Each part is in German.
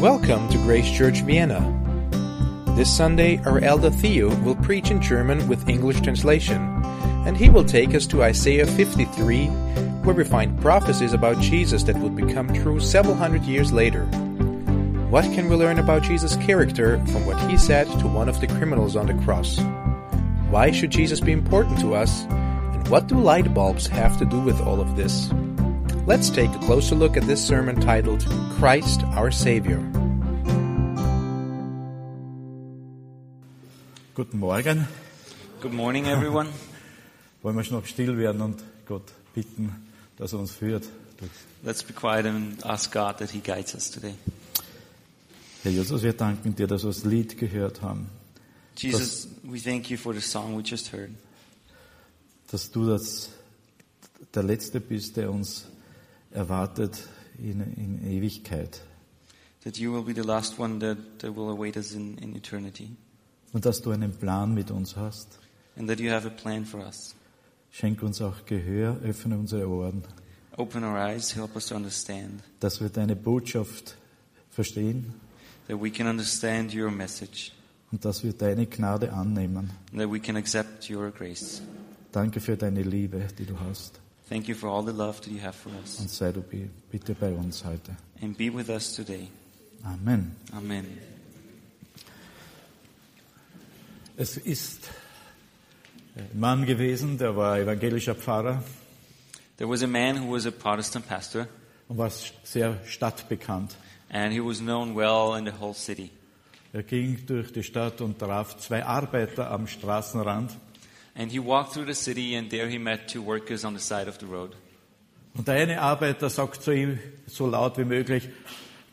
Welcome to Grace Church Vienna. This Sunday, our elder Theo will preach in German with English translation, and he will take us to Isaiah 53, where we find prophecies about Jesus that would become true several hundred years later. What can we learn about Jesus' character from what he said to one of the criminals on the cross? Why should Jesus be important to us? And what do light bulbs have to do with all of this? Let's take a closer look at this sermon titled Christ our Savior. Guten Morgen. Good morning, everyone. Wollen wir noch still werden und Gott bitten, dass er uns führt. Let's be quiet and ask God that He guides us today. Herr Jesus, wir danken dir, dass wir das Lied gehört haben, Jesus, we thank you for the song we just heard. dass du das, der Letzte bist, der uns erwartet in, in Ewigkeit. That you will be the last one that, that will await us in, in eternity. Und dass du einen Plan mit uns hast. And that you have a plan for us. Schenk uns auch Gehör, öffne unsere Ohren, Open our eyes, help us to understand. dass wir deine Botschaft verstehen That we can understand your message. und dass wir deine Gnade annehmen. And that we can accept your grace. Danke für deine Liebe, die du hast. Thank you for all the love that you have for us. Und sei du bi- bitte bei uns heute. And be with us today. Amen. Amen. Es ist ein Mann gewesen, der war evangelischer Pfarrer There was a man who was a Protestant pastor, und war sehr stadtbekannt. and he was known well in the whole city. Er ging durch die Stadt und traf zwei Arbeiter am Straßenrand. And he walked through the city, and there he met two workers on the side of the road. Und der eine Arbeiter sagt zu ihm so laut wie möglich,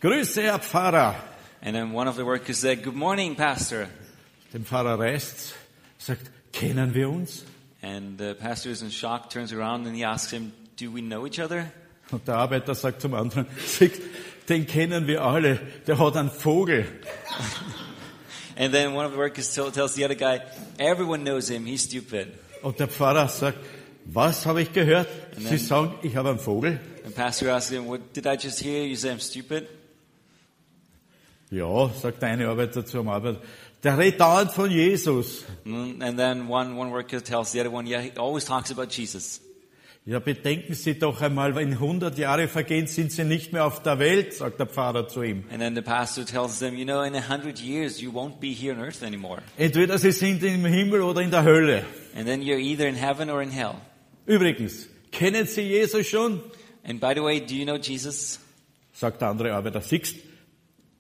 Grüße, Herr Pfarrer. And then one of the workers said, Good morning, Pastor. Dem Pfarrer reißt, sagt, kennen wir uns? And the pastor is in shock, turns around, and he asks him, Do we know each other? Und der Arbeiter sagt zum anderen, den kennen wir alle, der hat einen Vogel. And then one of the workers tells the other guy, Everyone knows him, he's stupid. Und der Pfarrer sagt, was habe ich gehört? Sie then- sagen, ich habe einen Vogel. And pastor asks him, What did I just hear? You say I'm stupid? Ja, sagt der eine Arbeiter zum Arbeiter, der redet dauernd von Jesus. Mm, And then one, one worker tells the other one, Yeah, he always talks about Jesus. Ja, bedenken Sie doch einmal, wenn 100 Jahre vergehen, sind Sie nicht mehr auf der Welt, sagt der Pfarrer zu ihm. And then the pastor tells them, You know, in a hundred years, you won't be here on earth anymore. Entweder Sie sind im Himmel oder in der Hölle. And then you're either in heaven or in hell. Übrigens, kennen Sie Jesus schon? And by the way, do you know Jesus? Sagt der andere Arbeiter, siehst,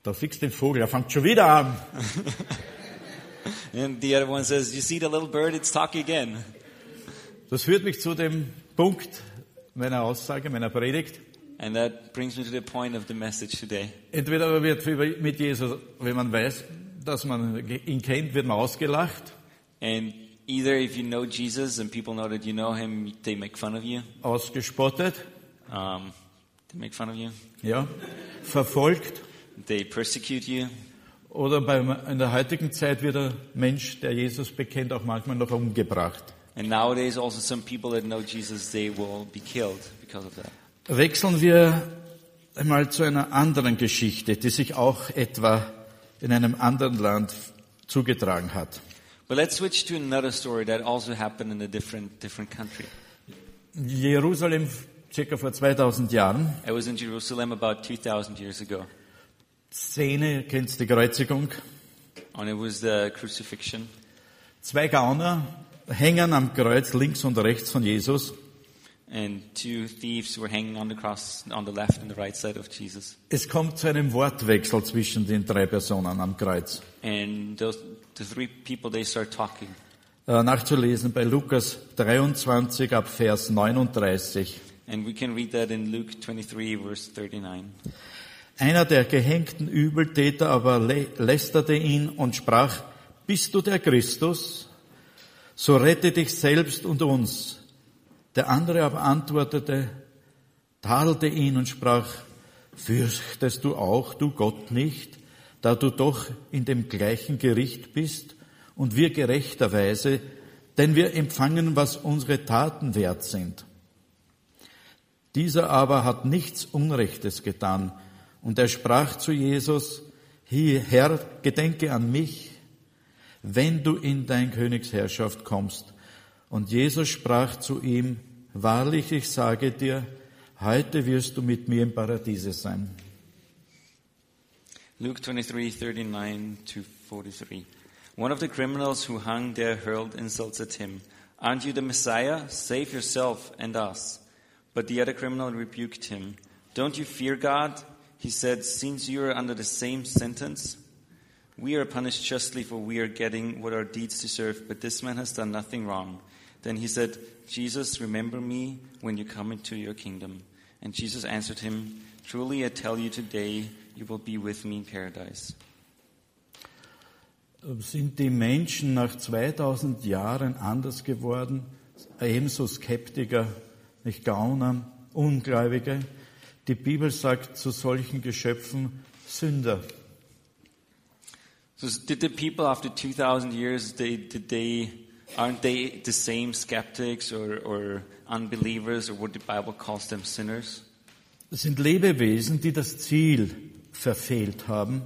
da siehst den Vogel, er fängt schon wieder an. And the other one says, You see the little bird, it's talking again. Das führt mich zu dem Punkt meiner Aussage, meiner Predigt. And that brings me to the point of the message today. Entweder wird mit Jesus, wenn man weiß, dass man ihn kennt, wird man ausgelacht, And either if you know Jesus and people know that you know him, they make fun of you. ausgespottet, Um, they make fun of you. ja, verfolgt. They persecute you. Oder beim, in der heutigen Zeit wird der Mensch, der Jesus bekennt, auch manchmal noch umgebracht. And nowadays also some people that know Jesus, they will be killed because of that. Wechseln wir einmal zu einer anderen Geschichte, die sich auch etwa in einem anderen Land zugetragen hat. But let's switch to another story that also happened in a different, different country. Jerusalem, circa vor 2000 Jahren, I was in Jerusalem about 2,000 years ago. Szene, kennst die Kreuzigung, And it was the crucifixion. zwei Gauner hängen am Kreuz links und rechts von Jesus. And two thieves were hanging on the cross on the left and the right side of Jesus. Es kommt zu einem Wortwechsel zwischen den drei Personen am Kreuz. And those, the three people, they start talking. Äh, Nachzulesen bei Lukas 23 ab Vers 39. And we can read that in Luke 23, verse 39. Einer der gehängten Übeltäter aber lä- lästerte ihn und sprach, bist du der Christus? So rette dich selbst und uns. Der andere aber antwortete, tadelte ihn und sprach, fürchtest du auch, du Gott nicht, da du doch in dem gleichen Gericht bist und wir gerechterweise, denn wir empfangen, was unsere Taten wert sind. Dieser aber hat nichts Unrechtes getan, Und er sprach zu Jesus, Herr, gedenke an mich, wenn du in dein Königsherrschaft kommst. Und Jesus sprach zu ihm, wahrlich, ich sage dir, heute wirst du mit mir im Paradiese sein. Luke 23, 39 to 43. One of the criminals who hung there hurled insults at him. Aren't you the Messiah? Save yourself and us. But the other criminal rebuked him. Don't you fear God? He said, since you are under the same sentence, we are punished justly for we are getting what our deeds deserve, but this man has done nothing wrong. Then he said, Jesus, remember me when you come into your kingdom. And Jesus answered him, Truly I tell you today, you will be with me in paradise. Sind die Menschen nach 2000 Jahren anders geworden? Ebenso Skeptiker, nicht Gauner, Ungläubige? Die Bibel sagt zu solchen Geschöpfen Sünder. So did the people after 2000 years, they, did they, aren't they the same skeptics or, or unbelievers or what the Bible calls them sinners? Das sind Lebewesen, die das Ziel verfehlt haben.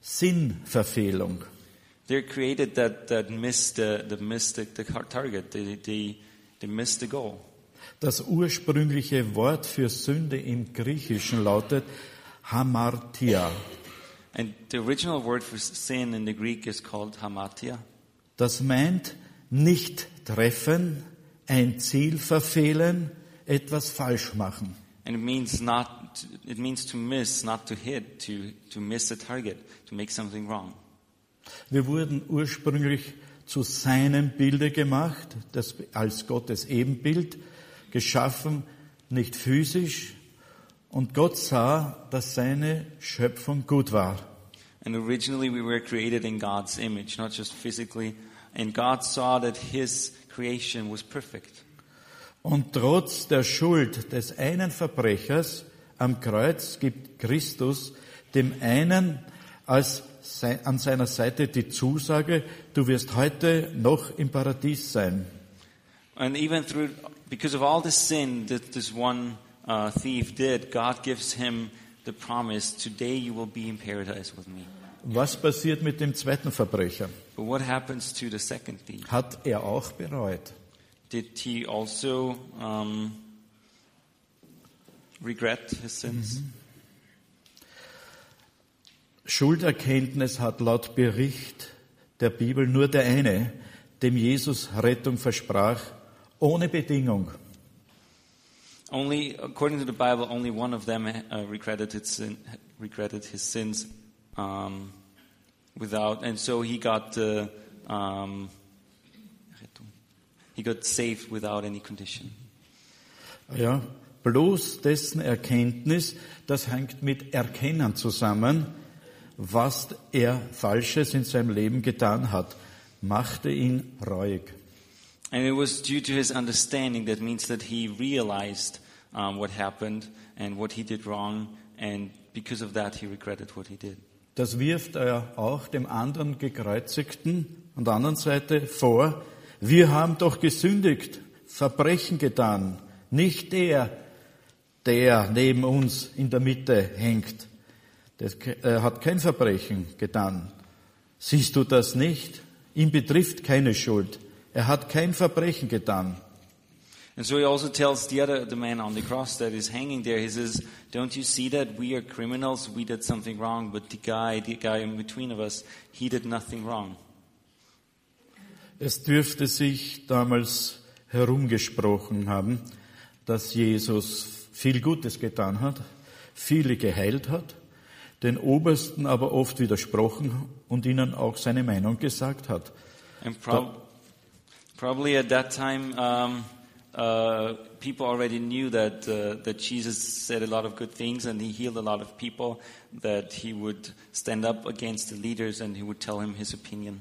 Sinnverfehlung. They're created that, that missed the, the, missed the, the target. They, they, they missed the goal. Das ursprüngliche Wort für Sünde im Griechischen lautet Hamartia. And the original word for sin in the Greek is called hamatia. Das meint nicht treffen, ein Ziel verfehlen, etwas falsch machen. And it means not, it means to miss, not to hit, to, to miss a target, to make something wrong. Wir wurden ursprünglich zu seinem Bilde gemacht, das als Gottes Ebenbild, geschaffen, nicht physisch. Und Gott sah, dass seine Schöpfung gut war. And originally we were created in God's image, not just physically. And God saw that His creation was perfect. Und trotz der Schuld des einen Verbrechers am Kreuz gibt Christus dem einen als an seiner Seite die Zusage, du wirst heute noch im Paradies sein. And even through, because of all the sin that this one uh, thief did, God gives him the promise, today you will be in paradise with me. Was passiert mit dem zweiten Verbrecher? But what happens to the second thief? Hat er auch bereut? Did he also um, regret his sins? Schulderkenntnis hat laut Bericht der Bibel nur der eine, dem Jesus Rettung versprach, ohne Bedingung. Only, according to the Bible, only one of them uh, regretted his sin, regretted his sins, um, without, and so he got uh, um, he got saved without any condition. Ja, bloß dessen Erkenntnis, das hängt mit Erkennen zusammen, was er Falsches in seinem Leben getan hat, machte ihn reuig. And it was due to his understanding that means that he realized um, what happened and what he did wrong, and because of that he regretted what he did. Das wirft er auch dem anderen Gekreuzigten an der anderen Seite vor. Wir haben doch gesündigt, Verbrechen getan, nicht der, der neben uns in der Mitte hängt. Er hat kein Verbrechen getan. Siehst du das nicht? Ihn betrifft keine Schuld. Er hat kein Verbrechen getan. And so he also tells the other, the man on the cross that is hanging there, he says, don't you see that we are criminals? We did something wrong, but the guy, the guy in between of us, he did nothing wrong. Es dürfte sich damals herumgesprochen haben, dass Jesus viel Gutes getan hat, viele geheilt hat, den Obersten aber oft widersprochen und ihnen auch seine Meinung gesagt hat. And prob- probably at that time, um, uh, people already knew that uh, that Jesus said a lot of good things and he healed a lot of people. That he would stand up against the leaders and he would tell him his opinion,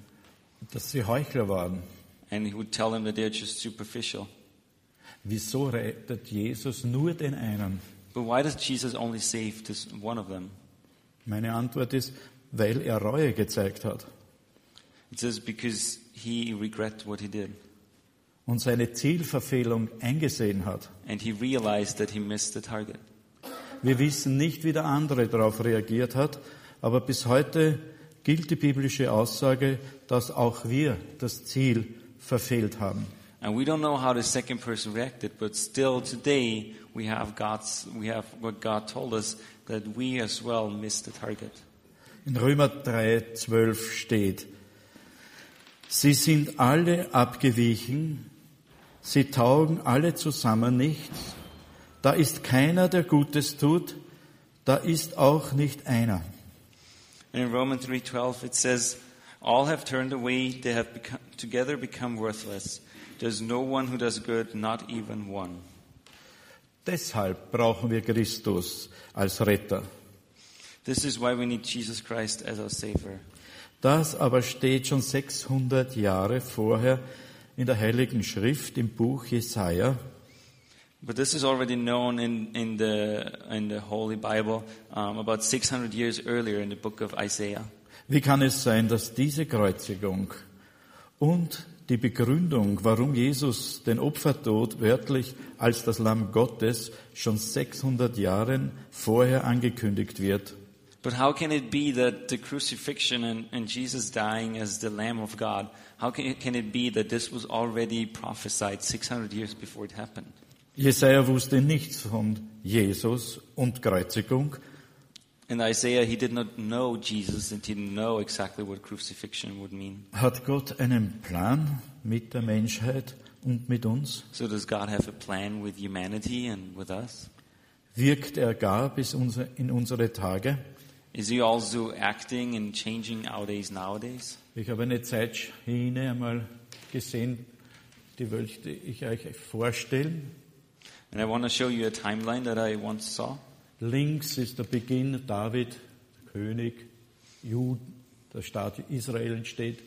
Dass sie Heuchler waren. and he would tell them that they're just superficial. Wieso rettet Jesus nur den einen? But why does Jesus only save this one of them? Meine Antwort ist, weil er Reue gezeigt hat It says because he regret what he did und seine Zielverfehlung eingesehen hat. and he realized that he missed the target. Wir wissen nicht, wie der andere darauf reagiert hat, aber bis heute gilt die biblische Aussage, dass auch wir das Ziel verfehlt haben. And we don't know how the second person reacted, but still today we have God's, we have what God told us that we as well missed the target. In Römer 3, 12 steht, Sie sind alle abgewichen, sie taugen alle zusammen nichts, da ist keiner, der Gutes tut, da ist auch nicht einer. In Romans 3:12 it says, "All have turned away; they have become, together become worthless. There's no one who does good, not even one." Deshalb brauchen wir Christus als Retter. This is why we need Jesus Christ as our Savior. Das aber steht schon 600 Jahre vorher in der Heiligen Schrift im Buch Jesaja. But this is already known in, in, the, in the Holy Bible um, about 600 years earlier in the book of Isaiah. Wie kann es sein, dass diese Kreuzigung und die Begründung, warum Jesus den Opfertod wörtlich als das Lamm Gottes schon 600 Jahren vorher angekündigt wird? But how can it be that the crucifixion and, and Jesus dying as the Lamb of God, how can it, can it be that this was already prophesied 600 years before it happened? Jesaja wusste nichts von Jesus und Kreuzigung, In Isaiah, he did not know Jesus and he didn't know exactly what crucifixion would mean. Hat Gott einen Plan mit der Menschheit und mit uns? So does God have a plan with humanity and with us? Wirkt er gar bis in unsere Tage? Is he also acting and changing our days nowadays? Ich habe eine Zeitschiene einmal gesehen, die möchte ich euch vorstellen. And I want to show you a timeline that I once saw. Links ist der Beginn, David, König, Juden, der Staat Israel entsteht.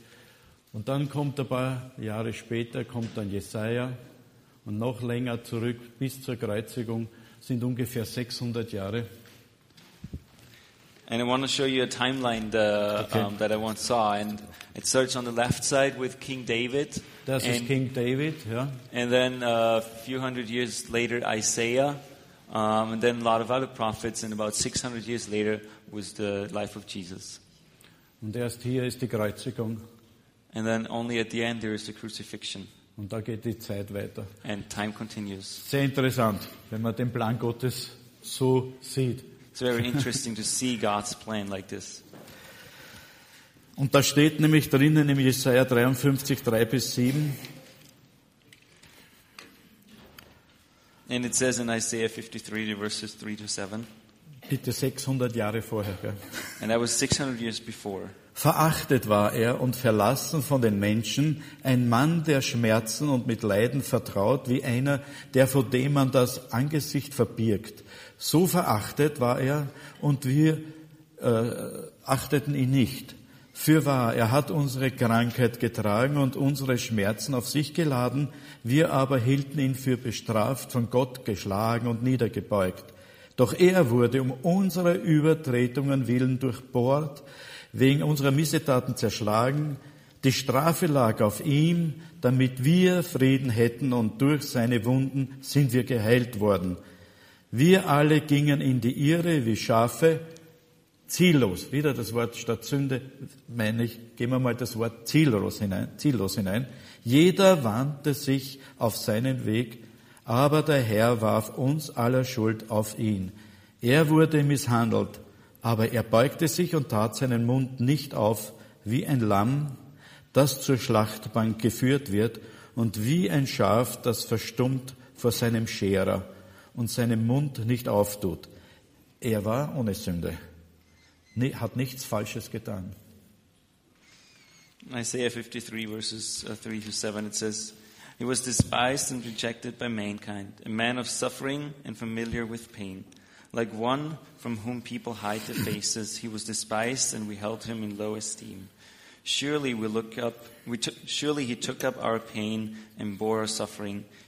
Und dann kommt ein paar Jahre später, kommt dann Jesaja. Und noch länger zurück, bis zur Kreuzigung, sind ungefähr 600 Jahre. And I want to show you a timeline the, Okay. um, that I once saw. And it starts on the left side with King David. Ist and, King David, ja. and then uh, a few hundred years later, Isaiah. Um, and then a lot of other prophets. And about 600 years later was the life of Jesus. Und erst hier ist die Kreuzigung. And then only at the end there is the crucifixion. Und da geht die Zeit weiter. And time continues. Sehr interessant, wenn man den Plan Gottes so sieht. It's very interesting to see God's plan like this. Und da steht nämlich drinnen im Jesaja 53, 3 bis 7, And it says in Isaiah 53, the verses 3 to 7. bitte 600 Jahre vorher. Gell? And that was 600 years before. Verachtet war er und verlassen von den Menschen, ein Mann, der Schmerzen und mit Leiden vertraut, wie einer, der vor dem man das Angesicht verbirgt. So verachtet war er und wir äh, achteten ihn nicht. Fürwahr, er hat unsere Krankheit getragen und unsere Schmerzen auf sich geladen, wir aber hielten ihn für bestraft, von Gott geschlagen und niedergebeugt. Doch er wurde um unsere Übertretungen willen durchbohrt, wegen unserer Missetaten zerschlagen. Die Strafe lag auf ihm, damit wir Frieden hätten und durch seine Wunden sind wir geheilt worden. Wir alle gingen in die Irre wie Schafe, ziellos. Wieder das Wort statt Sünde, meine ich, gehen wir mal das Wort ziellos hinein, ziellos hinein. Jeder wandte sich auf seinen Weg, aber der Herr warf uns aller Schuld auf ihn. Er wurde misshandelt, aber er beugte sich und tat seinen Mund nicht auf, wie ein Lamm, das zur Schlachtbank geführt wird, und wie ein Schaf, das verstummt vor seinem Scherer und seinen Mund nicht auftut. Er war ohne Sünde, hat nichts Falsches getan. Isaiah 53 verses uh, 3 to 7 it says, He was despised and rejected by mankind, a man of suffering and familiar with pain. Like one from whom people hide their faces, he was despised and we held him in low esteem. Surely we look up, we surely he took up our pain and bore our suffering,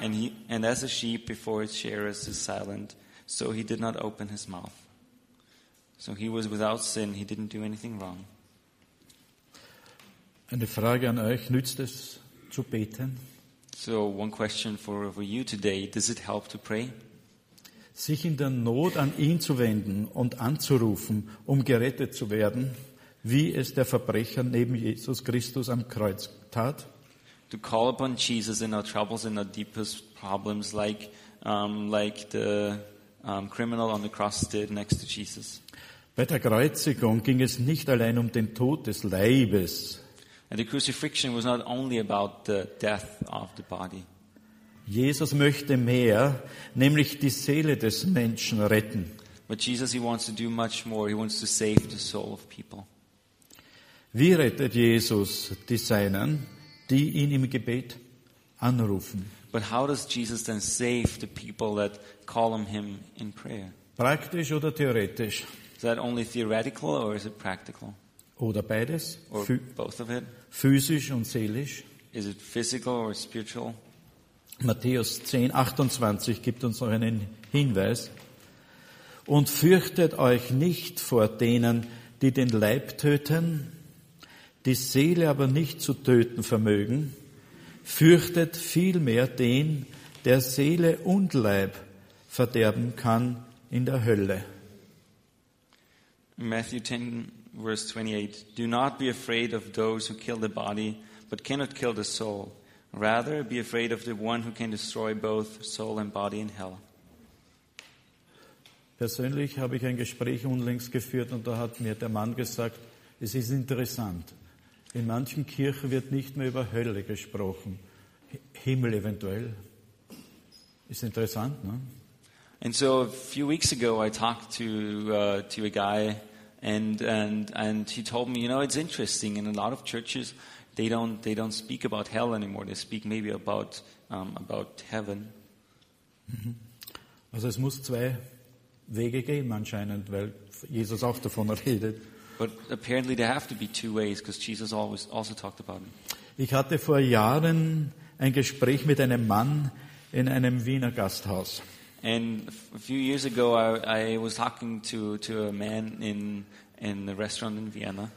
and, he, and as a sheep before its shearers is silent, so he did not open his mouth. So he was without sin, he didn't do anything wrong. Eine Frage an euch, nützt es zu beten? So, one question for, for you today Does it help to pray? Sich in der Not an ihn zu wenden und anzurufen, um gerettet zu werden, wie es der Verbrecher neben Jesus Christus am Kreuz tat? To call upon Jesus in our troubles and our deepest problems, like, um, like the um, criminal on the cross did next to Jesus. Bei der Kreuzigung ging es nicht allein um den Tod des Leibes. And the crucifixion was not only about the death of the body. Jesus möchte mehr, nämlich die Seele des Menschen retten. But Jesus, he wants to do much more. He wants to save the soul of people. Wie rettet Jesus die Seinen, die ihn im Gebet anrufen? But how does Jesus then save the people that call on him in prayer? Praktisch oder theoretisch? Is that only theoretical or is it practical? Oder beides? Or Phy- both of it? Physisch und seelisch? Is it physical or spiritual? Matthäus 10, 28 gibt uns noch einen Hinweis. Und fürchtet euch nicht vor denen, die den Leib töten, die Seele aber nicht zu töten vermögen. Fürchtet vielmehr den, der Seele und Leib verderben kann in der Hölle. Matthew 10, verse 28. Do not be afraid of those who kill the body, but cannot kill the soul. Rather, be afraid of the one who can destroy both soul and body in hell. Persönlich habe ich ein Gespräch unlängst geführt und da hat mir der Mann gesagt, es ist interessant. In manchen Kirchen wird nicht mehr über Hölle gesprochen. Hi- Himmel eventuell. Ist interessant, ne? And so a few weeks ago, I talked to uh, to a guy, and and and he told me, you know, it's interesting. In a lot of churches, they don't they don't speak about hell anymore. They speak maybe about um, about heaven. Also es muss zwei Wege geben anscheinend, weil Jesus auch davon redet. But apparently, there have to be two ways because Jesus always also talked about it. Ich hatte vor Jahren ein Gespräch mit einem Mann in einem Wiener Gasthaus. And a few years ago, I, I was talking to, to a man in, in a restaurant in Vienna.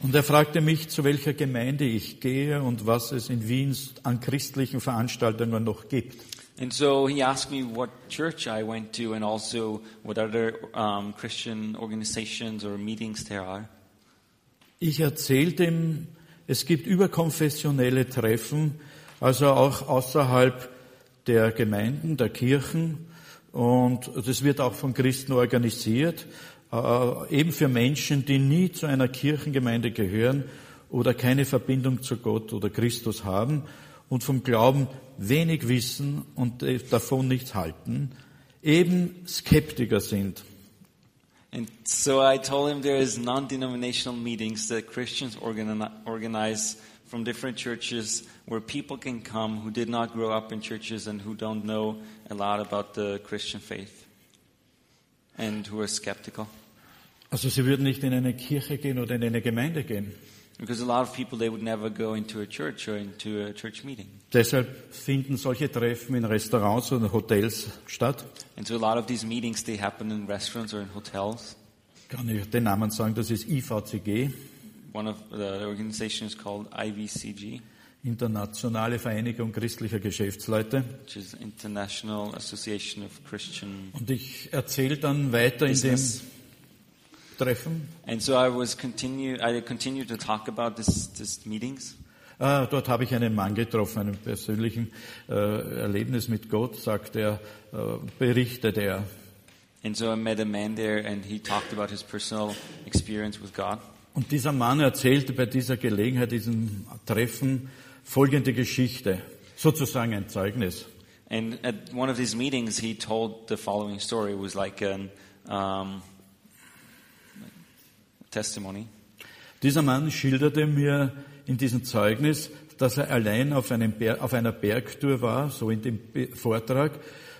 Und er fragte mich, zu welcher Gemeinde ich gehe und was es in Wien an christlichen Veranstaltungen noch gibt. And so he asked me what church I went to and also what other um, Christian organizations or meetings there are. Ich erzählte ihm, es gibt überkonfessionelle Treffen, also auch außerhalb der Gemeinden, der Kirchen. Und das wird auch von Christen organisiert, äh, eben für Menschen, die nie zu einer Kirchengemeinde gehören oder keine Verbindung zu Gott oder Christus haben und vom Glauben wenig wissen und äh, davon nichts halten, eben Skeptiker sind. And so I told him there is non-denominational meetings that Christians organi- organize from different churches where people can come who did not grow up in churches and who don't know a lot about the Christian faith and who are skeptical. Also sie würden nicht in eine Kirche gehen oder in eine Gemeinde gehen. Because a lot of people, they would never go into a church or into a church meeting. Deshalb finden solche Treffen in Restaurants oder Hotels statt. And so a lot of these meetings, they happen in restaurants or in hotels. Kann ich den Namen sagen, das ist IVCG, One of the organization is called IVCG, Internationale Vereinigung christlicher Geschäftsleute. which is International Association of Christian Und ich erzähle dann weiter in dem Business. Treffen. And so I was continue, I continued to talk about this, this meetings. Ah, dort habe ich einen Mann getroffen, einen persönlichen äh, Erlebnis mit Gott, sagt er, äh, berichtet er. And so I met a man there and he talked about his personal experience with God. Und dieser Mann erzählte bei dieser Gelegenheit, diesem Treffen, folgende Geschichte, sozusagen ein Zeugnis. And at one of these meetings, he told the following story. It was like an um, testimony. Dieser Mann schilderte mir in diesem Zeugnis, dass er allein auf, Ber auf einer Bergtour war, so in dem Be Vortrag,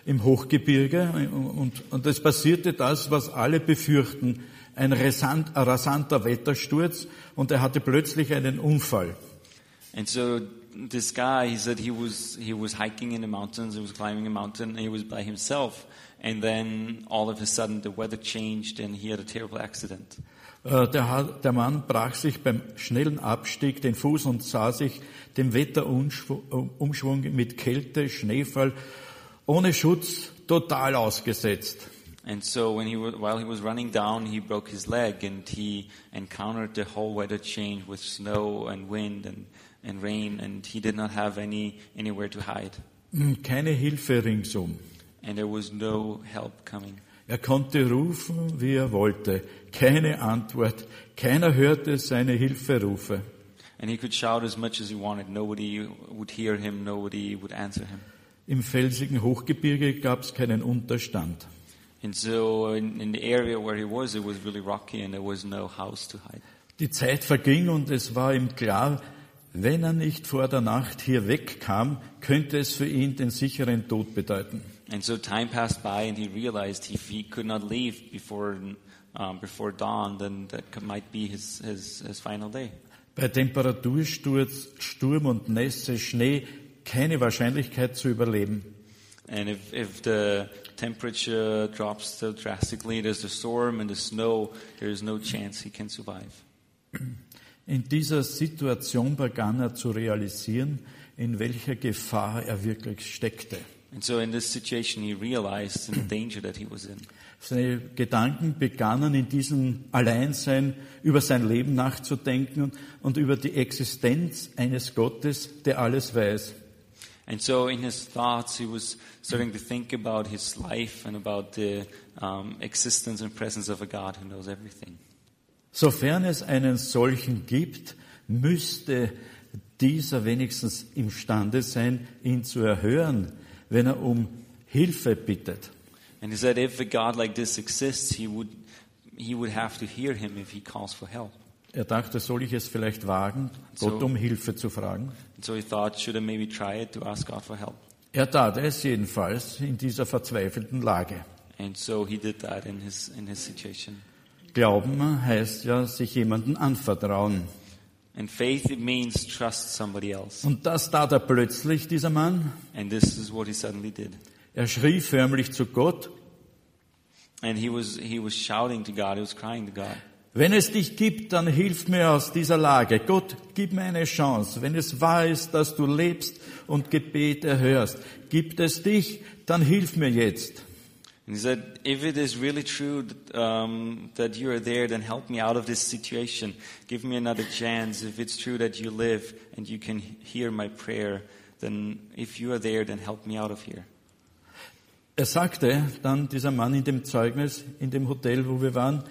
im Hochgebirge. Und, und es passierte das, was alle befürchten, ein rasant, rasanter Wettersturz und er hatte plötzlich einen Unfall. And so this guy, he said he was he was hiking in the mountains, he was climbing a mountain, and he was by himself. And then all of a sudden the weather changed and he had a terrible accident. Äh, Der, Mann brach sich beim schnellen Abstieg den Fuß und sah sich dem Wetterumschwung mit Kälte, Schneefall, ohne Schutz total ausgesetzt. And so when he wa- while he was running down, he broke his leg and he encountered the whole weather change with snow and wind and, and rain and he did not have any anywhere to hide. Hm, Keine Hilfe ringsum. And there was no help coming. Er konnte rufen, wie er wollte. Keine Antwort. Keiner hörte seine Hilferufe. And he could shout as much as he wanted. Nobody would hear him, nobody would answer him. Im felsigen Hochgebirge gab es keinen Unterstand. And so in, in the area where he was, it was really rocky and there was no house to hide. Die Zeit verging und es war ihm klar, wenn er nicht vor der Nacht hier wegkam, könnte es für ihn den sicheren Tod bedeuten. And so time passed by and he realized if he could not leave before, um, before dawn, then that might be his, his, his final day. Bei Temperatursturz, Sturm und Nässe, Schnee keine Wahrscheinlichkeit zu überleben. And if, if the temperature drops so drastically, there's the storm and the snow, there's no chance he can survive. In dieser Situation begann er zu realisieren, in welcher Gefahr er wirklich steckte. And so in this situation, he realized the danger that he was in. Seine Gedanken begannen in diesem Alleinsein über sein Leben nachzudenken und, und über die Existenz eines Gottes, der alles weiß. And so in his thoughts, he was starting to think about his life and about the um, existence and presence of a God who knows everything. Sofern es einen solchen gibt, müsste dieser wenigstens imstande sein, ihn zu erhören, wenn er um Hilfe bittet. And he said if a God like this exists, he would, he would have to hear him if he calls for help. Er dachte, soll ich es vielleicht wagen, So- Gott um Hilfe zu fragen? So he thought, should I maybe try it to ask God for help? Er tat es jedenfalls in dieser verzweifelten Lage. And so he did that in his, in his situation. Glauben heißt ja, sich jemanden anvertrauen. And faith, it means trust somebody else. Und das tat er plötzlich, dieser Mann. And this is what he suddenly did. Er schrie förmlich zu Gott, And he was, he was shouting to God, he was crying to God. wenn es dich gibt, dann hilf mir aus dieser Lage. Gott, gib mir eine Chance. Wenn es wahr ist, dass du lebst und Gebet erhörst, gibt es dich, dann hilf mir jetzt. And he said, if it is really true um, that you are there, then help me out of this situation. Give me another chance. If it's true that you live and you can hear my prayer, then if you are there, then help me out of here. Er sagte dann, dieser Mann in dem Zeugnis, in dem Hotel, wo wir waren,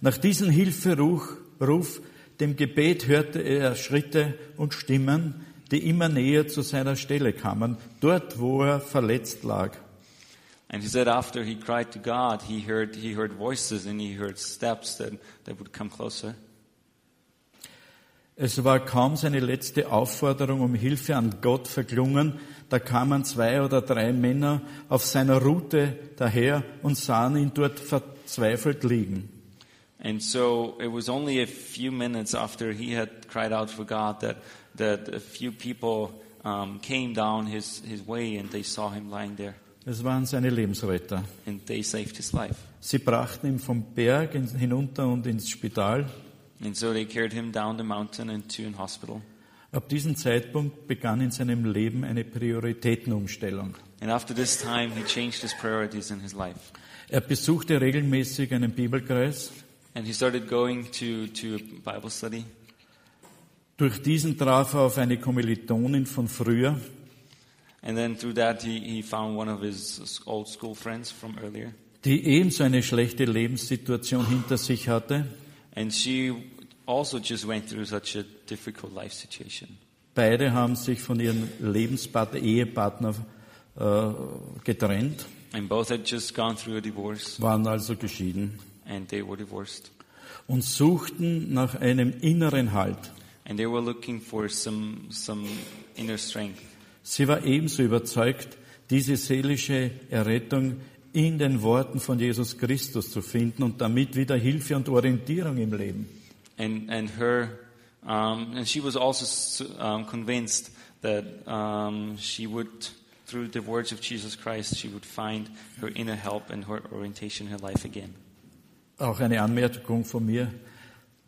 nach diesem Hilferuf, Ruf, dem Gebet hörte er Schritte und Stimmen, die immer näher zu seiner Stelle kamen, dort, wo er verletzt lag. And he said after he cried to God, he heard, he heard voices and he heard steps that, that would come closer. Es war kaum seine letzte Aufforderung um Hilfe an Gott verklungen, da kamen zwei oder drei Männer auf seiner Route daher und sahen ihn dort verzweifelt liegen. And so it was only a few minutes after he had cried out for God that, that a few people um, came down his, his way and they saw him lying there Es waren seine Lebensretter. and they saved his life. Sie brachten ihn vom Berg hinunter und ins Spital. And so they carried him down the mountain and to an hospital. Ab diesem Zeitpunkt begann in seinem Leben eine Prioritätenumstellung. And after this time, he changed his priorities in his life. Er besuchte regelmäßig einen Bibelkreis. And he started going to, to a Bible study. Durch diesen traf er auf eine Kommilitonin von früher. And then through that, he, he found one of his old school friends from earlier. die ebenso eine schlechte Lebenssituation hinter sich hatte. And she also just went through such a difficult life situation. Beide haben sich von ihrem Lebenspartner, Ehepartner äh, getrennt, And both had just gone through a divorce waren also geschieden and they were divorced. und suchten nach einem inneren Halt. And they were looking for some, some inner strength. Sie war ebenso überzeugt, diese seelische Errettung in den Worten von Jesus Christus zu finden und damit wieder Hilfe und Orientierung im Leben. And, and her, um, and she was also um, convinced that um, she would, through the words of Jesus Christ, she would find her inner help and her orientation in her life again. Auch eine Anmerkung von mir.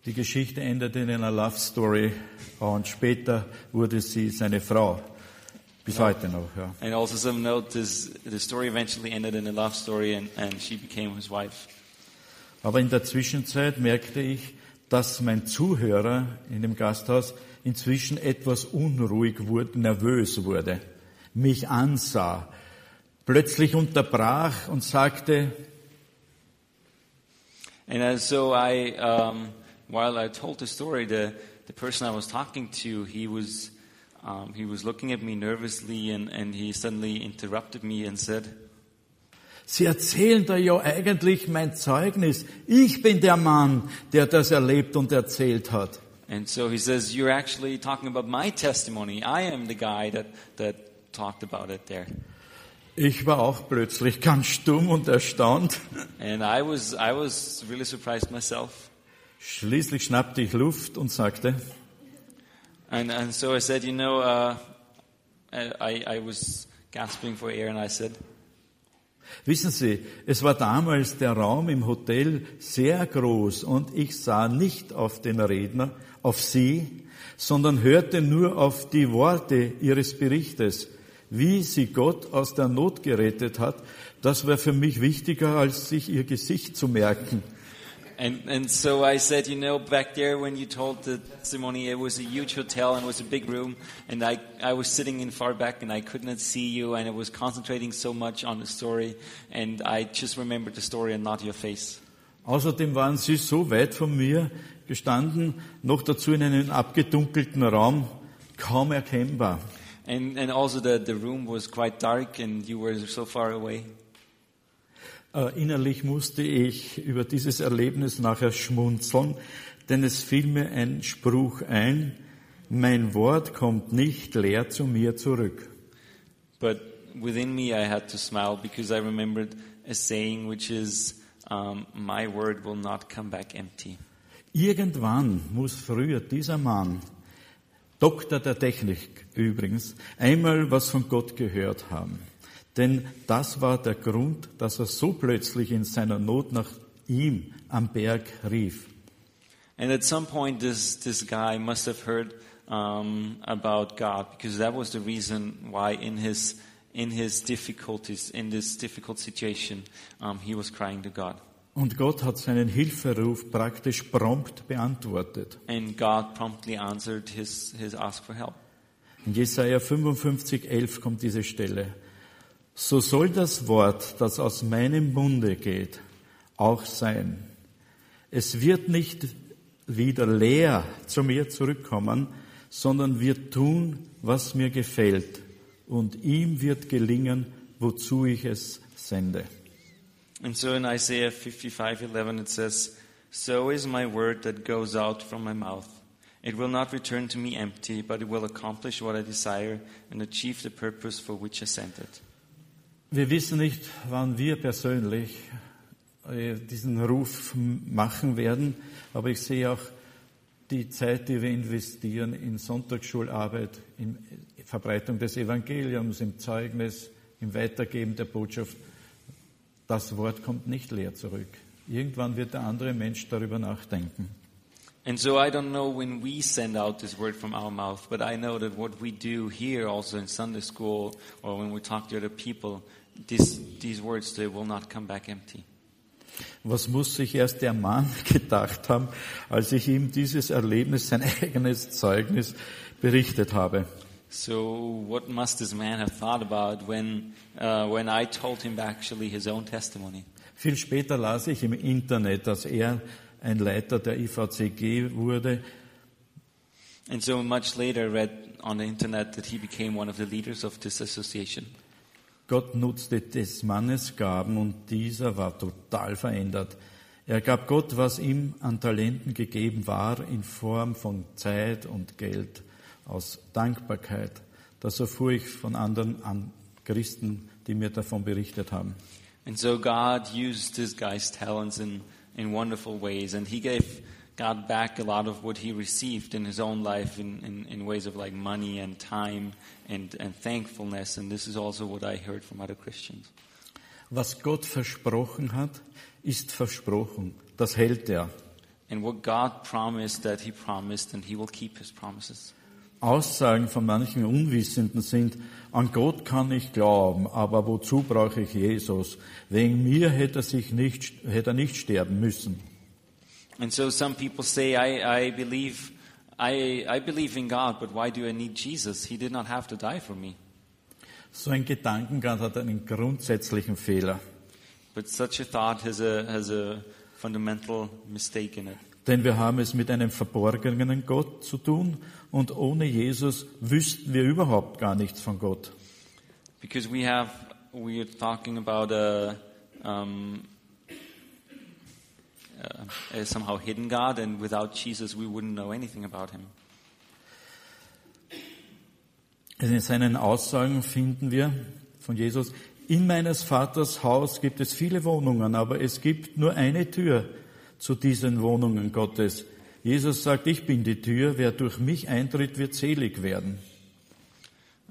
Die Geschichte endete in einer Love Story und später wurde sie seine Frau. Bis heute noch, ja. And also some note, this, the story eventually ended in a love story and, and she became his wife. Aber in der Zwischenzeit merkte ich, dass mein Zuhörer in dem Gasthaus inzwischen etwas unruhig wurde, nervös wurde, mich ansah, plötzlich unterbrach und sagte, And so I, um, while I told the story, the, the person I was talking to, he was, um, he was looking at me nervously and, and he suddenly interrupted me and said, Sie erzählen da ja eigentlich mein Zeugnis. Ich bin der Mann, der das erlebt und erzählt hat. and so he says, you're actually talking about my testimony. I am the guy that, that talked about it there. Ich war auch plötzlich ganz stumm und erstaunt. And I was, I was really surprised myself. Schließlich schnappte ich Luft und sagte, And, and so I said, you know, uh, I, I was gasping for air and I said, wissen Sie, es war damals der Raum im Hotel sehr groß und ich sah nicht auf den Redner, auf Sie, sondern hörte nur auf die Worte Ihres Berichtes, wie sie Gott aus der Not gerettet hat. Das war für mich wichtiger, als sich Ihr Gesicht zu merken. And, and so I said, you know, back there when you told the testimony, it was a huge hotel and it was a big room, and I, I was sitting in far back and I could not see you, and I was concentrating so much on the story, and I just remembered the story and not your face. Außerdem waren Sie so weit von mir gestanden, noch dazu in einem abgedunkelten Raum, kaum erkennbar. And, and also the, the room was quite dark and you were so far away. Innerlich musste ich über dieses Erlebnis nachher schmunzeln, denn es fiel mir ein Spruch ein, mein Wort kommt nicht leer zu mir zurück. But within me I had to smile because I remembered a saying which is, um, my word will not come back empty. Irgendwann muss früher dieser Mann, Doktor der Technik übrigens, einmal was von Gott gehört haben. Denn das war der Grund, dass er so plötzlich in seiner Not nach ihm am Berg rief. And at some point, this, this guy must have heard um, about God because that was the reason why, in his, in his difficulties, in this difficult situation, um, he was crying to God. Und Gott hat seinen Hilferuf praktisch prompt beantwortet. And God promptly answered his, his ask for help. In Jesaja 55, 11 kommt diese Stelle. So soll das Wort, das aus meinem Munde geht, auch sein. Es wird nicht wieder leer zu mir zurückkommen, sondern wird tun, was mir gefällt. Und ihm wird gelingen, wozu ich es sende. And so in Isaiah 55:11 it says, "So is my word that goes out from my mouth. It will not return to me empty, but it will accomplish what I desire and achieve the purpose for which I sent it." Wir wissen nicht, wann wir persönlich äh, diesen Ruf machen werden, aber ich sehe auch die Zeit, die wir investieren in Sonntagsschularbeit, in Verbreitung des Evangeliums, im Zeugnis, im Weitergeben der Botschaft. Das Wort kommt nicht leer zurück. Irgendwann wird der andere Mensch darüber nachdenken. And so I don't know when we send out this word from our mouth, but I know that what we do here also in Sunday school or when we talk to other people, this, these words, they will not come back empty. Was muss sich erst der Mann gedacht haben, als ich ihm dieses Erlebnis, sein eigenes Zeugnis berichtet habe? So what must this man have thought about when, uh, when I told him actually his own testimony? Viel später las ich im Internet, dass er ein Leiter der IVCG wurde. And so much later I read on the internet that he became one of the leaders of this association. Gott nutzte des Mannes Gaben und dieser war total verändert. Er gab Gott, was ihm an Talenten gegeben war, in Form von Zeit und Geld, aus Dankbarkeit. Das erfuhr ich von anderen an Christen, die mir davon berichtet haben. And so God used this guy's talents in, in wonderful ways, and he gave God back a lot of what he received in his own life in, in, in ways of like money and time and, and thankfulness. And this is also what I heard from other Christians. Was Gott versprochen hat, ist versprochen. Das hält er. And what God promised that he promised, and he will keep his promises. Aussagen von manchen Unwissenden sind, an Gott kann ich glauben, aber wozu brauche ich Jesus? Wegen mir hätte er sich nicht, hätte er nicht sterben müssen. And so some people say, I, I believe, I, I believe in God, but why do I need Jesus? He did not have to die for me. So ein Gedankengang hat einen grundsätzlichen Fehler. But such a thought has a, has a fundamental mistake in it. Denn wir haben es mit einem verborgenen Gott zu tun und ohne Jesus wüssten wir überhaupt gar nichts von Gott. Because we have, we are talking about a, um, a, somehow hidden God, and without Jesus we wouldn't know anything about him. In seinen Aussagen finden wir von Jesus, in meines Vaters Haus gibt es viele Wohnungen, aber es gibt nur eine Tür zu diesen Wohnungen Gottes. Jesus sagt, ich bin die Tür, wer durch mich eintritt, wird selig werden.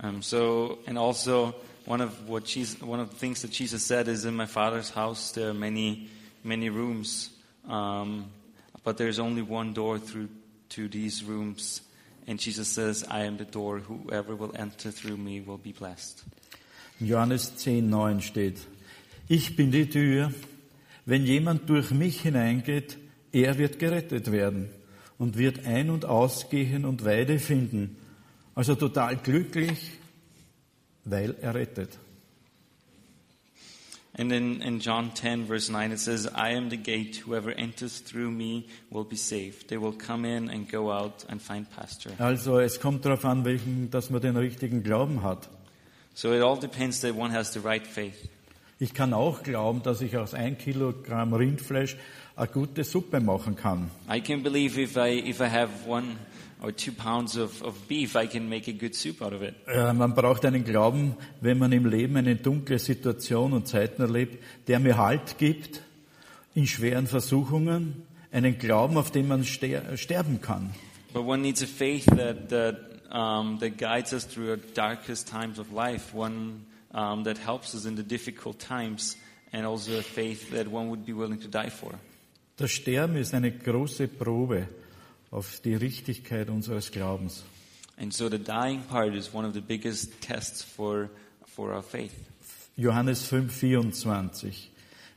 Um, so, and also one of what Jesus, one of the things that Jesus said is, in my Father's house there are many, many rooms, um, but there's only one door through to these rooms. And Jesus says, I am the door. Whoever will enter through me will be blessed. Johannes 10, 9 steht, ich bin die Tür. Wenn jemand durch mich hineingeht, er wird gerettet werden und wird ein- und ausgehen und Weide finden. Also total glücklich, weil er rettet. And in, in John 10, verse 9, it says, I am the gate. Whoever enters through me will be saved. They will come in and go out and find pasture. Also es kommt darauf an, welchen, dass man den richtigen Glauben hat. So it all depends that one has the right faith. Ich kann auch glauben, dass ich aus ein Kilogramm Rindfleisch eine gute Suppe machen kann. I can believe if I, if I have one or two pounds of, of beef, I can make a good soup out of it. Äh, Man braucht einen Glauben, wenn man im Leben eine dunkle Situation und Zeiten erlebt, der mir Halt gibt in schweren Versuchungen, einen Glauben, auf den man ster sterben kann. But one needs a faith that, that, um, that guides us through our darkest times of life, one um, that helps us in the difficult times, and also a faith that one would be willing to die for. Das Sterben ist eine große Probe auf die Richtigkeit unseres Glaubens. And so the dying part is one of the biggest tests for, for our faith. Johannes 5, 24.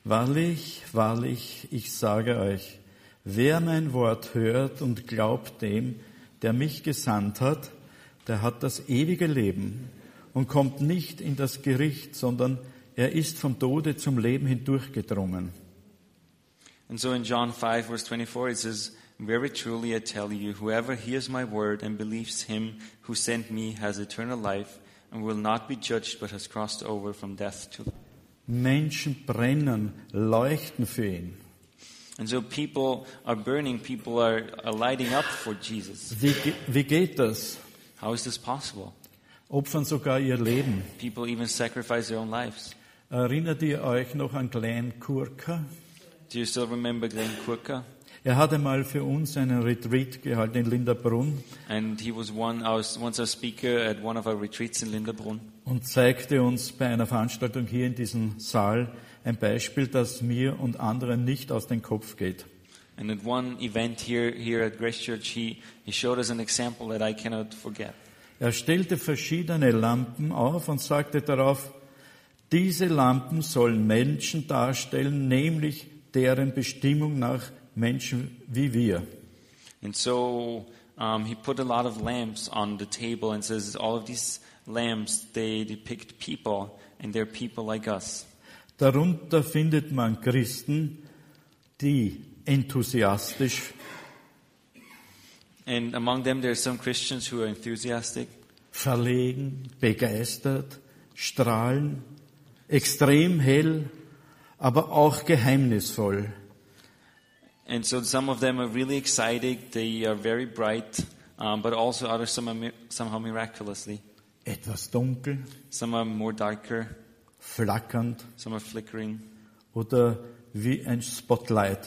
Wahrlich, wahrlich, ich sage euch, wer mein Wort hört und glaubt dem, der mich gesandt hat, der hat das ewige Leben und kommt nicht in das Gericht, sondern er ist vom Tode zum Leben hindurchgedrungen. And so in John 5, verse 24, it says, Very truly I tell you, whoever hears my word and believes him who sent me has eternal life and will not be judged, but has crossed over from death to life. Menschen brennen, leuchten für ihn. And so people are burning, people are, are lighting up for Jesus. Wie, wie geht das? How is this possible? Opfern sogar ihr Leben. People even sacrifice their own lives. Erinnert ihr euch noch an Glenn Kurka? Do you still remember Glenn Kurka? Er hatte mal für uns einen Retreat gehalten in Linderbrunn And he was one, was once a speaker at one of our retreats in Linderbrunn. und zeigte uns bei einer Veranstaltung hier in diesem Saal ein Beispiel, das mir und anderen nicht aus dem Kopf geht. And at one event here, here at Grace Church, he, he showed us an example that I cannot forget. Er stellte verschiedene Lampen auf und sagte darauf, diese Lampen sollen Menschen darstellen, nämlich deren Bestimmung nach Menschen wie wir. And so um, he put a lot of lamps on the table and says all of these lamps, they depict people and they're people like us. Darunter findet man Christen, die enthusiastisch, And among them, there are some Christians who are enthusiastic, verlegen, begeistert, strahlen, extrem hell, aber auch geheimnisvoll. and so some of them are really excited. They are very bright, um, but also others some somehow miraculously. Etwas dunkel, Some are more darker, flackernd some are flickering, oder wie ein Spotlight.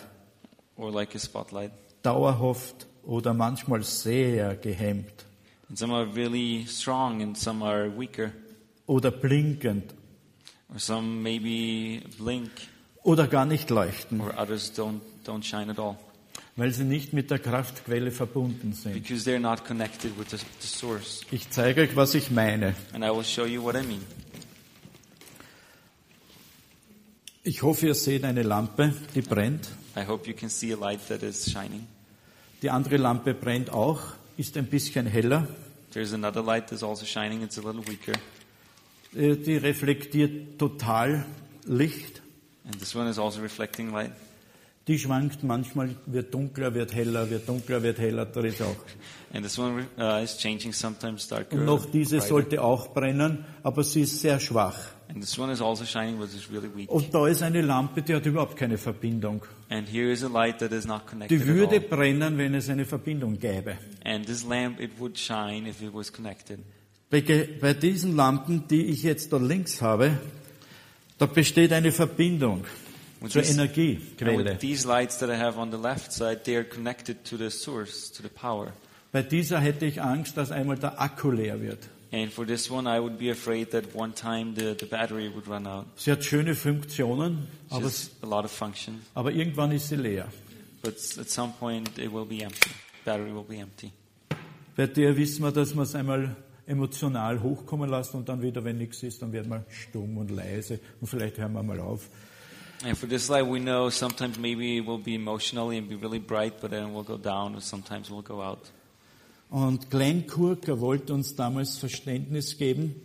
or like a spotlight. Dauerhaft oder manchmal sehr gehemmt And some are really strong and some are weaker. oder blinkend Or some maybe blink oder gar nicht leuchten, or others don't, don't shine at all. weil sie nicht mit der Kraftquelle verbunden sind. Because they're not connected with the, the source. Ich zeige euch, was ich meine. And I will show you what I mean. Ich hoffe, ihr seht eine Lampe, die brennt. I hope you can see a light that is shining. Die andere Lampe brennt auch, ist ein bisschen heller. There's another light that's also shining. It's a little weaker. Äh, Die reflektiert total Licht. And this one is also reflecting light. Die schwankt manchmal, wird dunkler, wird heller, wird dunkler, wird heller. Da ist auch. And this one uh, is changing sometimes darker. Und noch diese sollte auch brennen, aber sie ist sehr schwach. And this one is also shining, but it's really weak. Und da ist eine Lampe, die hat überhaupt keine Verbindung. And here is a light that is not connected Die würde brennen, wenn es eine Verbindung gäbe. And this lamp, it would shine if it was connected. Bei, diesen Lampen, die ich jetzt da links habe, da besteht eine Verbindung With zur Energiequelle. with these lights that I have on the left side, they are connected to the source, to the power. Bei dieser hätte ich Angst, dass einmal der Akku leer wird. And for this one, I would be afraid that one time the, the battery would run out. Sie hat schöne Funktionen, aber, a lot of functions, aber irgendwann ist sie leer. but at some point it will be empty. Battery will be empty. Bei der wissen wir, dass man es einmal emotional hochkommen lässt und dann wieder, wenn nichts ist, dann wird man stumm und leise und vielleicht hören wir mal auf. And for this light, we know sometimes maybe it will be emotionally and be really bright, but then it will go down, or sometimes it will go out. Und Glenn Kurker wollte uns damals Verständnis geben,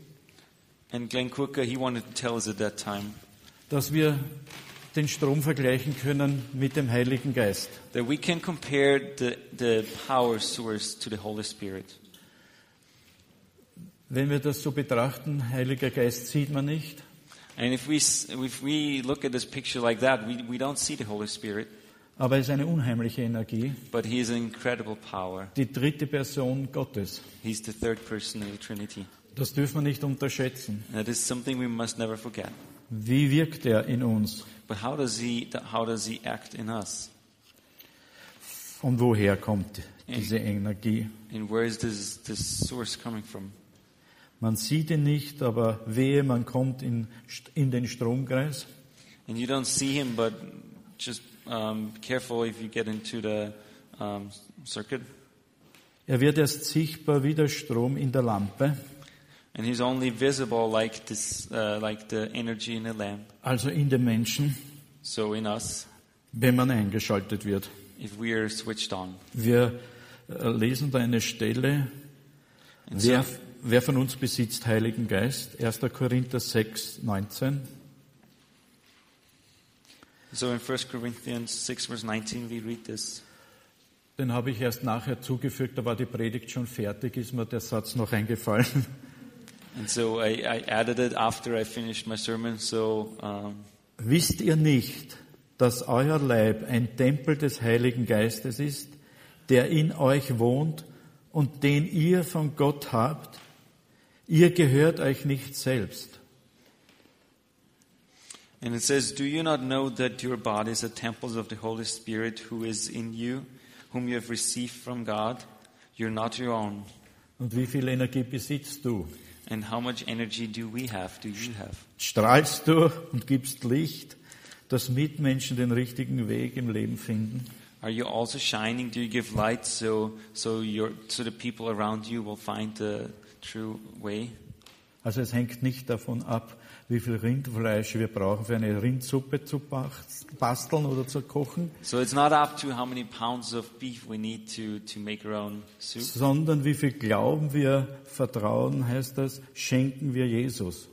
And Glenn Kurka, he wanted to tell us at that time dass wir den Strom vergleichen können mit dem Heiligen Geist. that we can compare the, the power source to the Holy Spirit. Wenn wir das so betrachten, Heiliger Geist sieht man nicht, And if we, if we look at this picture like that, we, we don't see the Holy Spirit, aber es ist eine unheimliche Energie, but he is an incredible power. die dritte Person Gottes. He's the third person in the Trinity. Das dürfen wir nicht unterschätzen. That is something we must never forget. Wie wirkt er in uns? But how does he, how does he act in us? Und woher kommt diese Energie? And where is this, this source coming from? Man sieht ihn nicht, aber wehe, man kommt in, in den Stromkreis. And you don't see him, but just um, be careful if you get into the um, circuit. Er wird erst sichtbar wie der Strom in der Lampe, And he's only visible like this, uh, like the energy in a lamp. also in dem Menschen, So in us, wenn man eingeschaltet wird. if we are switched on. Wir äh, lesen da eine Stelle, wer, wer von uns besitzt Heiligen Geist? 1. Korinther 6, 19. so in 1 Corinthians 6 verse 19 we read this. Den habe ich erst nachher zugefügt, da war die Predigt schon fertig, ist mir der Satz noch eingefallen. And so I, I added it after I finished my sermon. So um, Wisst ihr nicht, dass euer Leib ein Tempel des Heiligen Geistes ist, der in euch wohnt und den ihr von Gott habt? Ihr gehört euch nicht selbst. And it says, Do you not know that your bodies are temples of the Holy Spirit who is in you, whom you have received from God? You're not your own. Und wie viel Energie besitzt du? And how much energy do we have? Do you have? Strahlst du und gibst Licht, dass Mitmenschen den richtigen Weg im Leben finden? Are you also shining? Do you give light so so your so the people around you will find the true way? Also es hängt nicht davon ab, wie viel Rindfleisch wir brauchen für eine Rindsuppe zu bas- basteln oder zu kochen, So it's not up to how many pounds of beef we need to to make our own soup, sondern wie viel Glauben wir, Vertrauen heißt das, schenken wir Jesus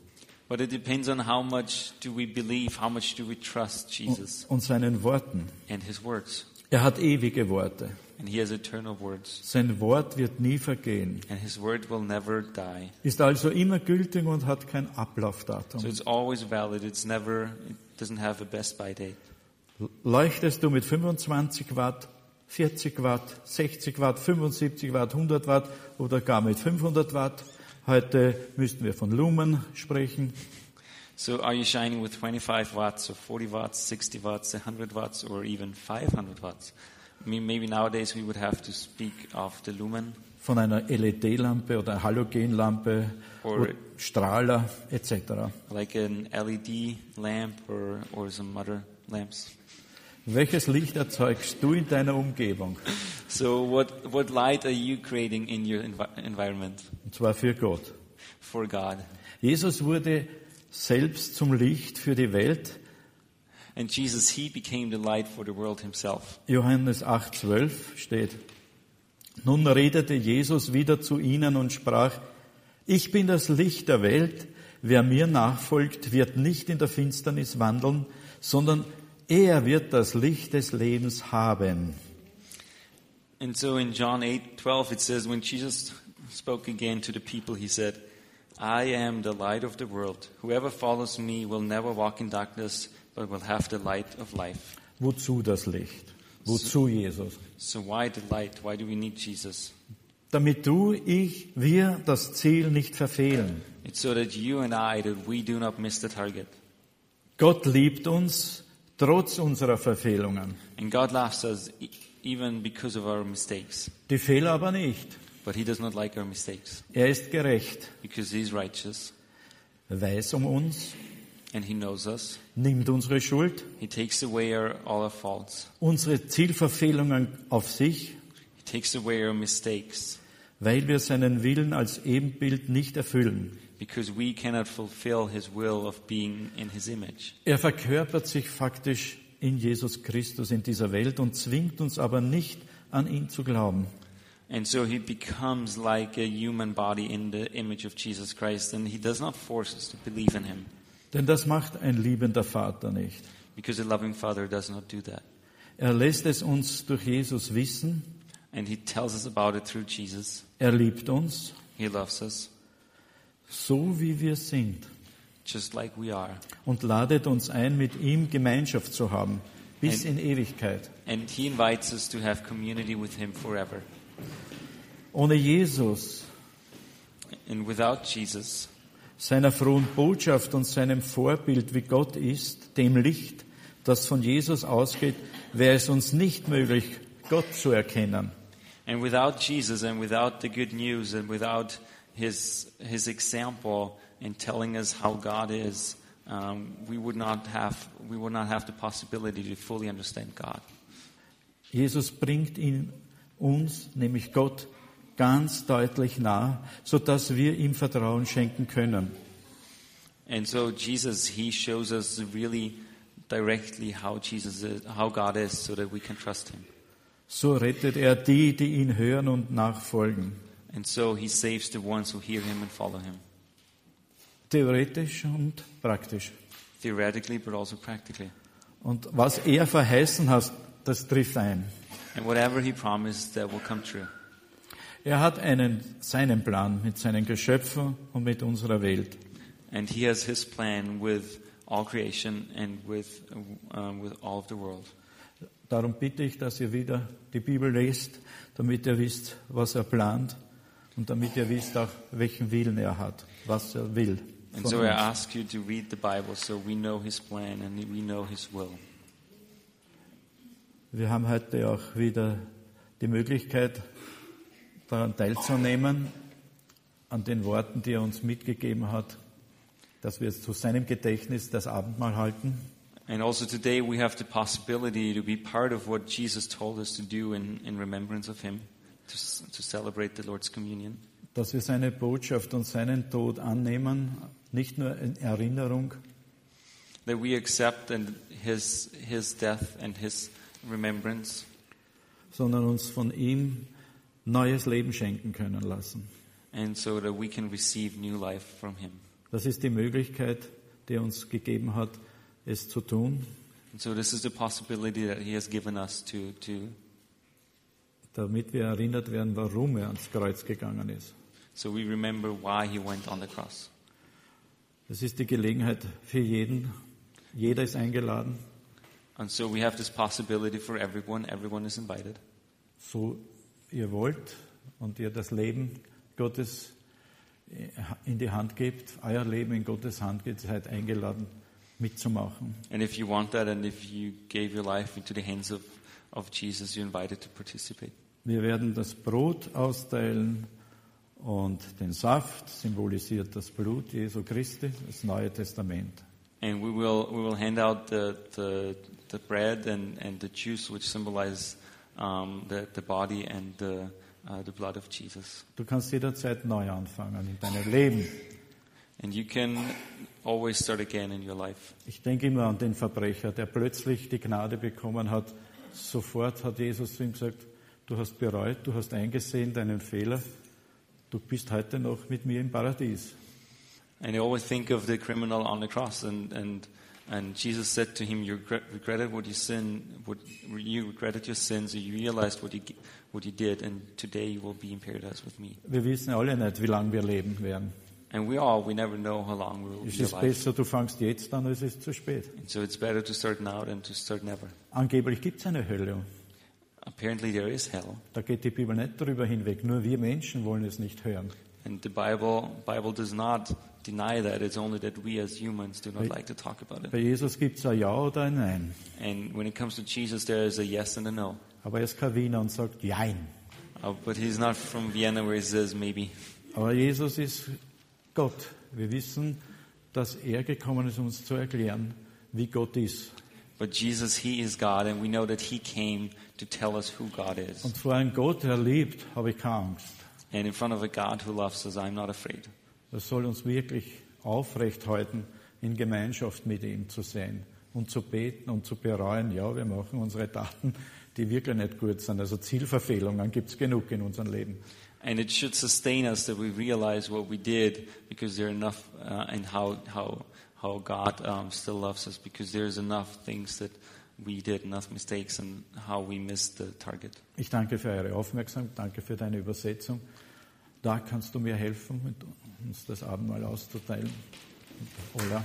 but it depends on how much do we believe, how much do we trust Jesus und seinen Worten. and His words, Er hat ewige Worte. And He has eternal words, Sein Wort wird nie vergehen, and His word will never die. ist also immer gültig und hat kein So Ablaufdatum. it's always valid. It's never. It doesn't have a best by date. Leuchtest du mit 25 Watt, 40 Watt, 60 Watt, 75 Watt, 100 Watt oder gar mit 500 Watt? Heute müssten wir von Lumen sprechen. So are you shining with 25 watts or 40 watts, 60 watts, 100 watts, or even 500 watts? Maybe nowadays we would have to speak of the lumen von einer LED-Lampe oder Halogenlampe, Or- oder Strahler etc. like an LED lamp or, or some other lamps. Welches Licht erzeugst du in deiner Umgebung? So what, what light are you creating in your envi- environment Und zwar für Gott. for God? Jesus wurde selbst zum Licht für die Welt. And Jesus, He became the light for the world Himself. Johannes 8,12 steht. Nun redete Jesus wieder zu ihnen und sprach, ich bin das Licht der Welt. Wer mir nachfolgt, wird nicht in der Finsternis wandeln, sondern er wird das Licht des Lebens haben. And so in John 8, 12, it says, when Jesus spoke again to the people, He said, I am the light of the world. Whoever follows me will never walk in darkness, but will have the light of life. Wozu das Licht? Wozu Jesus? So why the light? Why do we need Jesus? Damit du, ich, wir das Ziel nicht verfehlen. It's so that you and I, that we do not miss the target. Gott liebt uns trotz unserer Verfehlungen. And God loves us e- even because of our mistakes. Die Fehler aber nicht. But He does not like our mistakes Er ist gerecht, because He's righteous weiß um uns, and He knows us. nimmt unsere Schuld, He takes away our, all our faults. unsere Zielverfehlungen auf sich, He takes away our mistakes weil wir seinen Willen als Ebenbild nicht erfüllen. because we cannot fulfill His will of being in His image. Er verkörpert sich faktisch in Jesus Christus in dieser Welt und zwingt uns aber nicht an ihn zu glauben. And so He becomes like a human body in the image of Jesus Christ, and He does not force us to believe in Him Denn das macht ein liebender Vater nicht. because a loving Father does not do that. Er lässt es uns durch Jesus wissen, And He tells us about it through Jesus. er liebt uns, He loves us so wie wir sind, just like we are. und ladet uns ein, mit ihm Gemeinschaft zu haben, bis in Ein- Ewigkeit. And He invites us to have community with Him forever. Ohne Jesus, And without Jesus, seiner frohen Botschaft und seinem Vorbild, wie Gott ist, dem Licht, das von Jesus ausgeht, wäre es uns nicht möglich, Gott zu erkennen. and without Jesus, and without the good news, and without His His example in telling us how God is, um, we would not have we would not have the possibility to fully understand God. Jesus bringt ihn uns, nämlich Gott, ganz deutlich nah, so dass wir ihm Vertrauen schenken können. And so Jesus, He shows us really directly how Jesus is, how God is, so that we can trust Him. So rettet er die, die ihn hören und nachfolgen. And so He saves the ones who hear Him and follow Him, Theoretisch und praktisch. theoretically, but also practically. Und was er verheißen hat, das trifft ein. And whatever He promised, that will come true. Er hat einen, seinen Plan mit seinen Geschöpfen und mit unserer Welt. And He has His plan with all creation and with um, with all of the world. Darum bitte ich, dass ihr wieder die Bibel lest, damit ihr wisst, was er plant und damit ihr wisst auch, welchen Willen er hat, was er will. And so I uns. ask you to read the Bible so we know His plan and we know His will. Wir haben heute auch wieder die Möglichkeit, daran teilzunehmen, an den Worten, die er uns mitgegeben hat, dass wir zu seinem Gedächtnis das Abendmahl halten. And also today we have the possibility to be part of what Jesus told us to do in, in remembrance of Him, to, to celebrate the Lord's Communion. dass wir seine Botschaft und seinen Tod annehmen, nicht nur in Erinnerung, That we accept and His, His death and His remembrance, sondern uns von ihm neues Leben schenken können lassen. and so that we can receive new life from Him. Das ist die Möglichkeit, die er uns gegeben hat, es zu tun, And so this is the possibility that He has given us to, to damit wir erinnert werden, warum er ans Kreuz gegangen ist. so we remember why He went on the cross. Das ist die Gelegenheit für jeden. Jeder ist eingeladen, And so we have this possibility for everyone. Everyone is invited. so ihr wollt und ihr das Leben Gottes in die Hand gebt, euer Leben in Gottes Hand geht, seid eingeladen mitzumachen. And if you want that and if you gave your life into the hands of, of Jesus, you're invited to participate. Wir werden das Brot austeilen und den Saft symbolisiert das Blut Jesu Christi, das Neue Testament. And we will, we will hand out the, the, the bread and, and the juice, which symbolize um, the, the body and the, uh, the blood of Jesus. Du kannst jederzeit neu anfangen in deinem Leben. And you can always start again in your life. Ich denke immer an den Verbrecher, der plötzlich die Gnade bekommen hat. Sofort hat Jesus zu ihm gesagt, du hast bereut, du hast eingesehen deinen Fehler, du bist heute noch mit mir im Paradies. And I always think of the criminal on the cross, and, and, and Jesus said to him, You regret- regretted what you sin, what you regretted your sins, you realized what you, what you did, and today you will be in paradise with me. Wir wissen alle nicht, wie lange wir leben werden. And we all, we never know how long we will Es be ist alive. besser, du fangst jetzt an, als es ist zu spät. And so it's better to start now than to start never. Angeblich gibt es eine Hölle. Apparently there is hell, Da geht die Bibel nicht darüber hinweg. Nur wir Menschen wollen es nicht hören. and the Bible, Bible does not deny that. It's only that we as humans do not Right. like to talk about it. Bei Jesus gibt es ein Ja oder ein Nein. And when it comes to Jesus, there is a yes and a no. Aber er ist kein Wiener und sagt Jein. Uh, but he's not from Vienna where he says maybe. Aber Jesus ist Gott. Wir wissen, dass er gekommen ist, uns zu erklären, wie Gott ist. But Jesus, He is God, and we know that He came to tell us who God is. Und vor einem Gott, der liebt, habe ich keine Angst. And in front of a God who loves us, I'm not afraid. Das soll uns wirklich aufrecht halten, in Gemeinschaft mit ihm zu sein und zu beten und zu bereuen. Ja, wir machen unsere Taten, die wirklich nicht gut sind. Also Zielverfehlungen gibt es genug in unserem Leben. And it should sustain us that we realize what we did because there are enough, uh, and how, how, how God um, still loves us because there's enough things that we did, enough mistakes, and how we missed the target. Ich danke für eure Aufmerksamkeit, danke für deine Übersetzung. Da kannst du mir helfen, mit uns das Abendmahl auszuteilen. Ola.